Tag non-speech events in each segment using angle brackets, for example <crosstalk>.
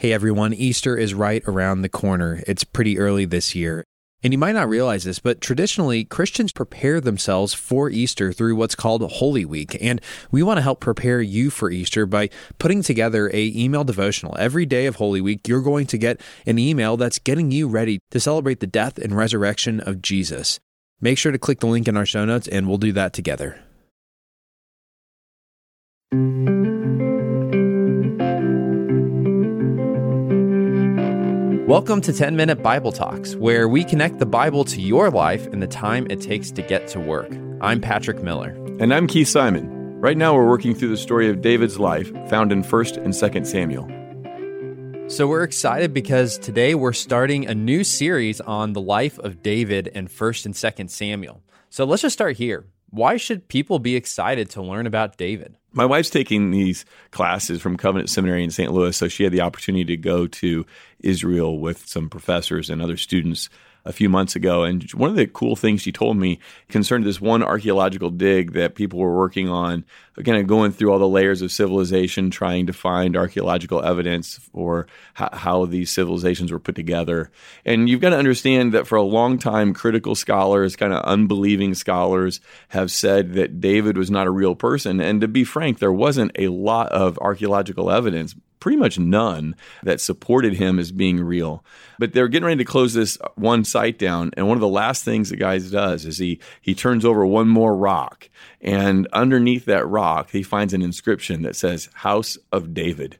Hey everyone, Easter is right around the corner. It's pretty early this year. And you might not realize this, but traditionally, Christians prepare themselves for Easter through what's called Holy Week. And we want to help prepare you for Easter by putting together a email devotional. Every day of Holy Week, you're going to get an email that's getting you ready to celebrate the death and resurrection of Jesus. Make sure to click the link in our show notes and we'll do that together. Welcome to 10 Minute Bible Talks, where we connect the Bible to your life and the time it takes to get to work. I'm Patrick Miller. And I'm Keith Simon. Right now, we're working through the story of David's life found in 1st and 2nd Samuel. So, we're excited because today we're starting a new series on the life of David in 1st and 2nd Samuel. So, let's just start here. Why should people be excited to learn about David? My wife's taking these classes from Covenant Seminary in St. Louis, so she had the opportunity to go to Israel with some professors and other students a few months ago. And one of the cool things she told me concerned this one archaeological dig that people were working on, kind of going through all the layers of civilization, trying to find archaeological evidence for how, how these civilizations were put together. And you've got to understand that for a long time, critical scholars, kind of unbelieving scholars, have said that David was not a real person. And to be frank, there wasn't a lot of archaeological evidence pretty much none that supported him as being real. But they're getting ready to close this one site down, and one of the last things the guy does is he he turns over one more rock, and underneath that rock he finds an inscription that says "House of David."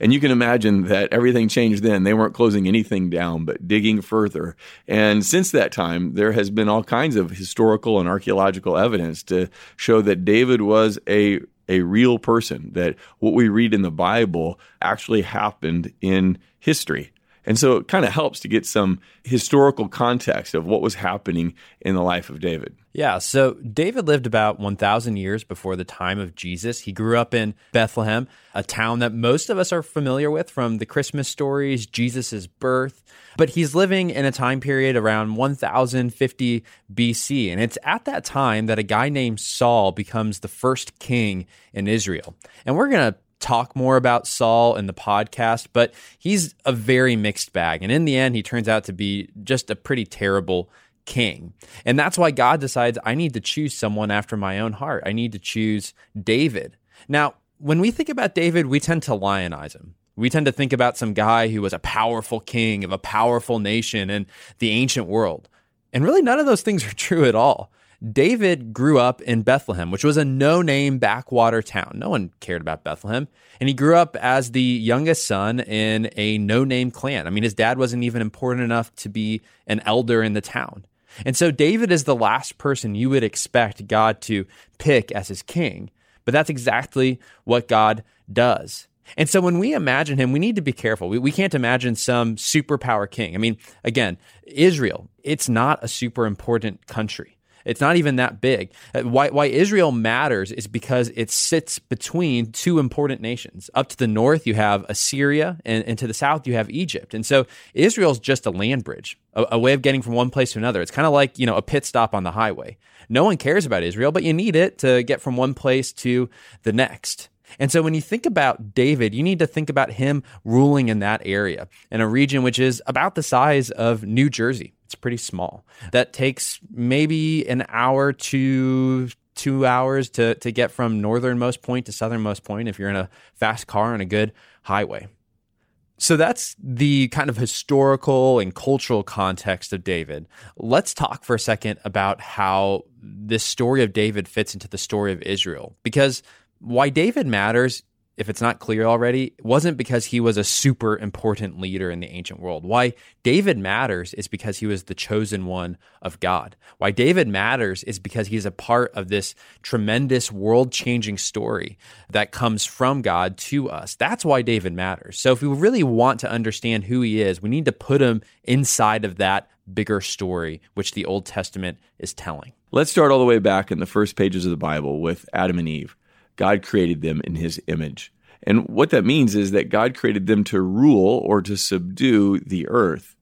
And you can imagine that everything changed then. They weren't closing anything down, but digging further. And since that time, there has been all kinds of historical and archaeological evidence to show that David was a a real person, that what we read in the Bible actually happened in history. And so it kind of helps to get some historical context of what was happening in the life of David. Yeah, so David lived about 1,000 years before the time of Jesus. He grew up in Bethlehem, a town that most of us are familiar with from the Christmas stories, Jesus' birth. But he's living in a time period around 1050 BC. And it's at that time that a guy named Saul becomes the first king in Israel. And we're going to talk more about Saul in the podcast, but he's a very mixed bag. And in the end, he turns out to be just a pretty terrible king. And that's why God decides I need to choose someone after my own heart. I need to choose David. Now, when we think about David, we tend to lionize him. We tend to think about some guy who was a powerful king of a powerful nation in the ancient world. And really, none of those things are <laughs> true at all. David grew up in Bethlehem, which was a no name backwater town. No one cared about Bethlehem. And he grew up as the youngest son in a no name clan. I mean, his dad wasn't even important enough to be an elder in the town. And so David is the last person you would expect God to pick as his king. But that's exactly what God does. And so when we imagine him, we need to be careful. We, we can't imagine some superpower king. I mean, again, Israel, it's not a super important country. It's not even that big. Uh, why, why Israel matters is because it sits between two important nations. Up to the north, you have Assyria, and, and to the south, you have Egypt. And so Israel's just a land bridge, a, a way of getting from one place to another. It's kind of like, you know, a pit stop on the highway. No one cares about Israel, but you need it to get from one place to the next. And so when you think about David, you need to think about him ruling in that area, in a region which is about the size of New Jersey. It's pretty small. That takes maybe an hour to two hours to, to get from northernmost point to southernmost point if you're in a fast car on a good highway. So that's the kind of historical and cultural context of David. Let's talk for a second about how this story of David fits into the story of Israel. Because why David matters if it's not clear already, wasn't because he was a super important leader in the ancient world. Why David matters is because he was the chosen one of God. Why David matters is because he's a part of this tremendous world changing story that comes from God to us. That's why David matters. So if we really want to understand who he is, we need to put him inside of that bigger story, which the Old Testament is telling. Let's start all the way back in the first pages of the Bible with Adam and Eve. God created them in his image. And what that means is that God created them to rule or to subdue the earth.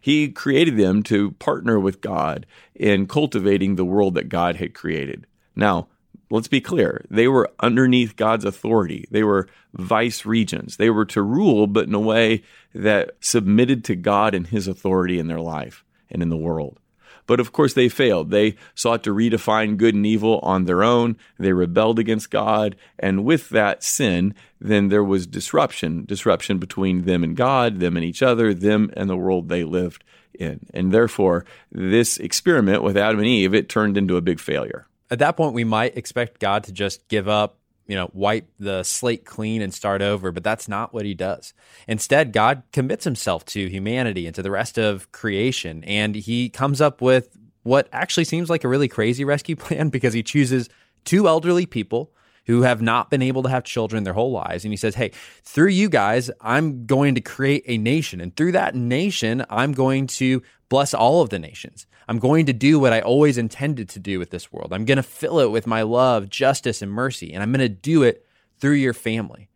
He created them to partner with God in cultivating the world that God had created. Now, let's be clear, they were underneath God's authority. They were vice regents. They were to rule, but in a way that submitted to God and his authority in their life and in the world. But of course, they failed. They sought to redefine good and evil on their own. They rebelled against God. And with that sin, then there was disruption disruption between them and God, them and each other, them and the world they lived in. And therefore, this experiment with Adam and Eve, it turned into a big failure. At that point, we might expect God to just give up, you know, wipe the slate clean and start over, but that's not what he does. Instead, God commits himself to humanity and to the rest of creation, and he comes up with what actually seems like a really crazy rescue <laughs> plan because he chooses two elderly people who have not been able to have children their whole lives. And he says, Hey, through you guys, I'm going to create a nation. And through that nation, I'm going to bless all of the nations. I'm going to do what I always intended to do with this world. I'm going to fill it with my love, justice, and mercy. And I'm going to do it through your family.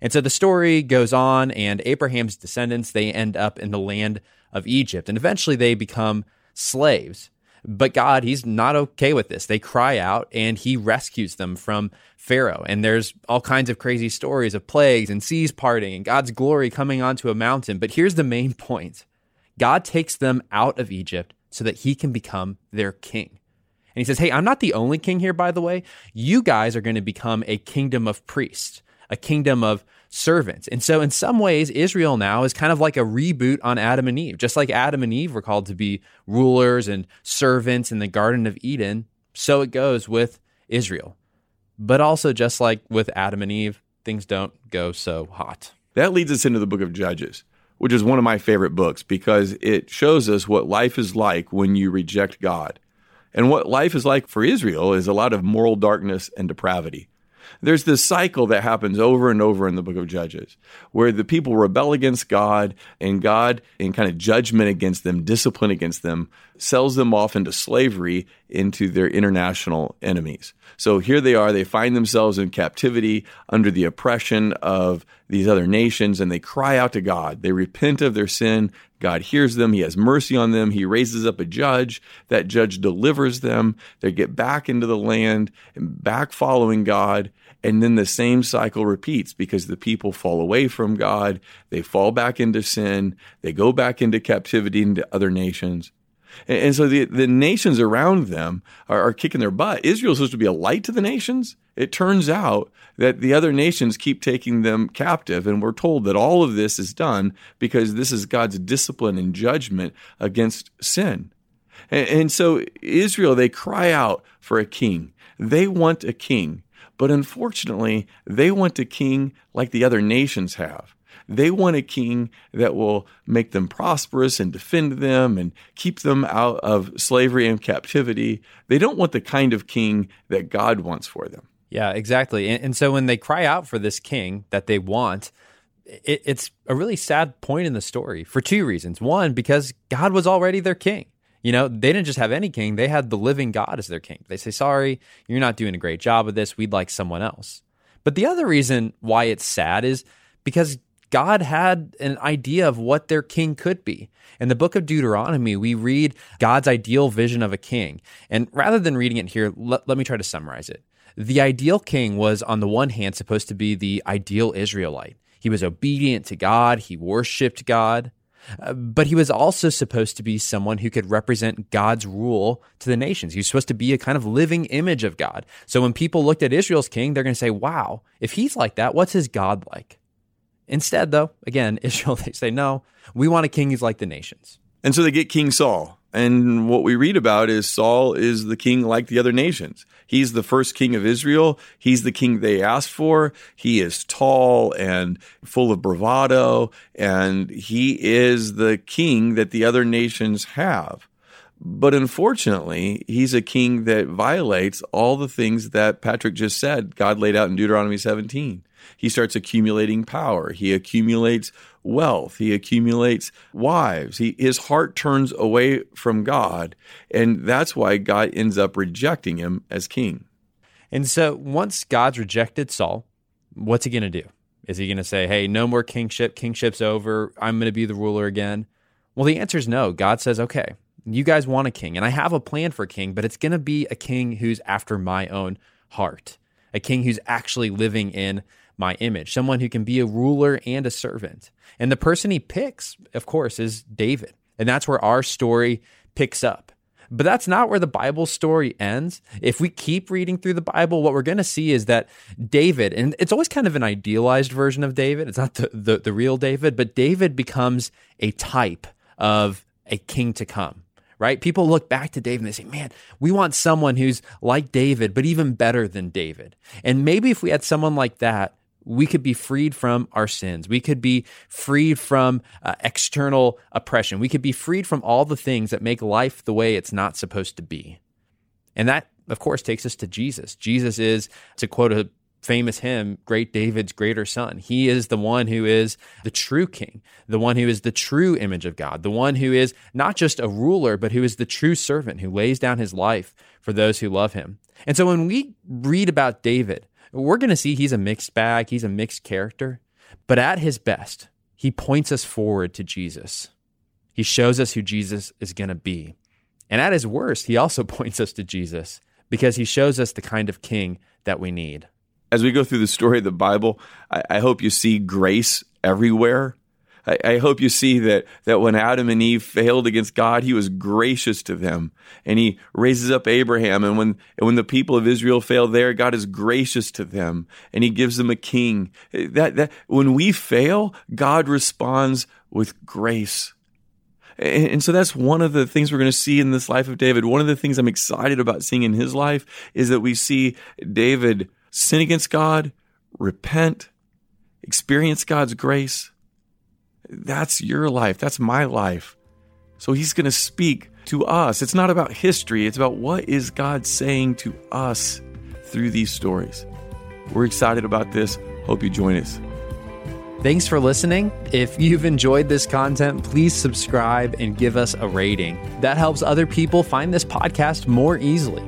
And so the story goes on, and Abraham's descendants, they end up in the land of Egypt. And eventually they become slaves. But God, He's not okay with this. They cry out and He rescues them from Pharaoh. And there's all kinds of crazy stories of plagues and seas parting and God's glory coming onto a mountain. But here's the main <laughs> point God takes them out of Egypt so that He can become their king. And He says, Hey, I'm not the only king here, by the way. You guys are going to become a kingdom of priests, a kingdom of servants. And so, in some ways, Israel now is kind of like a reboot on Adam and Eve. Just like Adam and Eve were called to be rulers and servants in the Garden of Eden, so it goes with Israel. But also, just like with Adam and Eve, things don't go so hot. That leads us into the book of Judges, which is one of my favorite books because it shows us what life is like when you reject God. And what life is like for Israel is a lot of moral darkness and depravity there's this cycle that happens over and over in the book of Judges where the people rebel against God and God, in kind of judgment against them, discipline against them, sells them off into slavery into their international enemies. So here they are, they find themselves in captivity under the oppression of these other nations and they cry out to God. They repent of their sin. God hears them. He has mercy on them. He raises up a judge. That judge delivers them. They get back into the land and back following God. And then the same cycle repeats because the people fall away from God. They fall back into sin. They go back into captivity into other nations. And, so the, the nations around them are, are kicking their butt. Israel is supposed to be a light to the nations. It turns out that the other nations keep taking them captive. And we're told that all of this is done because this is God's discipline and judgment against sin. And, and so Israel, they cry out for a king. They want a king. But unfortunately, they want a king like the other nations have. They want a king that will make them prosperous and defend them and keep them out of slavery and captivity. They don't want the kind of king that God wants for them. Yeah, exactly. And, and so when they cry out for this king that they want, it, it's a really sad point in the story for two reasons. One, because God was already their king. You know, they didn't just have any king, they had the living God as their king. They say, Sorry, you're not doing a great job of this. We'd like someone else. But the other reason why it's sad is because God had an idea of what their king could be. In the book of Deuteronomy, we read God's ideal vision of a king. And rather than reading it here, let, let me try to summarize it. The ideal king was, on the one hand, supposed to be the ideal Israelite. He was obedient to God, he worshiped God. Uh, but he was also supposed to be someone who could represent God's rule to the nations. He was supposed to be a kind of living image of God. So when people looked at Israel's king, they're going to say, wow, if he's like that, what's his God like? Instead, though, again, <laughs> Israel, they say, no, we want a king who's like the nations. And so they get King Saul. And what we read about is Saul is the king like the other nations. He's the first king of Israel. He's the king they asked for. He is tall and full of bravado, and he is the king that the other nations have. But unfortunately, he's a king that violates all the things that Patrick just said God laid out in Deuteronomy 17. He starts accumulating power. He accumulates wealth. He accumulates wives. He, his heart turns away from God. And that's why God ends up rejecting him as king. And so once God's rejected Saul, what's he going to do? Is he going to say, hey, no more kingship, kingship's over, I'm going to be the ruler again? Well, the answer is no. God says, okay, you guys want a king, and I have a plan for a king, but it's going to be a king who's after my own heart, a king who's actually living in my image, someone who can be a ruler and a servant. And the person he picks, of course, is David. And that's where our story picks up. But that's not where the Bible story ends. If we keep reading through the Bible, what we're going to see is that David, and it's always kind of an idealized version of David, it's not the, the, the real David, but David becomes a type of a king to come right? People look back to David and they say, man, we want someone who's like David, but even better than David. And maybe if we had someone like that, we could be freed from our sins. We could be freed from uh, external oppression. We could be freed from all the things that make life the way it's not supposed to be. And that, of course, takes us to Jesus. Jesus is, to quote a famous hymn, Great David's greater son. He is the one who is the true king, the one who is the true image of God, the one who is not just a ruler, but who is the true servant who lays down his life for those who love him. And so when we read about David, we're going to see he's a mixed bag, he's a mixed character, but at his best, he points us forward to Jesus. He shows us who Jesus is going to be. And at his worst, he also <laughs> points us to Jesus because he shows us the kind of king that we need. As we go through the story of the Bible, I, I hope you see grace everywhere. I, I, hope you see that that when Adam and Eve failed against God, He was gracious to them, and He raises up Abraham. And when and when the people of Israel fail there, God is gracious to them, and He gives them a king. That that when we fail, God responds with grace. And, and so that's one of the things we're going to see in this life of David. One of the things I'm excited about seeing in his life is that we see David sin against God, repent, experience God's grace, that's your life. That's my life. So he's going to speak to us. It's not about history, it's about what is God saying to us through these stories. We're excited about this. Hope you join us. Thanks for listening. If you've enjoyed this content, please subscribe and give us a rating. That helps other people find this podcast more easily.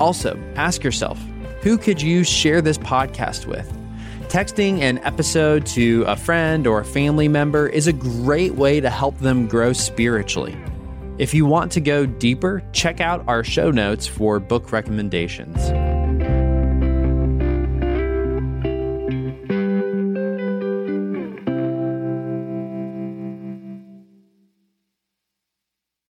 Also, ask yourself who could you share this podcast with? Texting an episode to a friend or a family member is a great way to help them grow spiritually. If you want to go deeper, check out our show notes for book recommendations.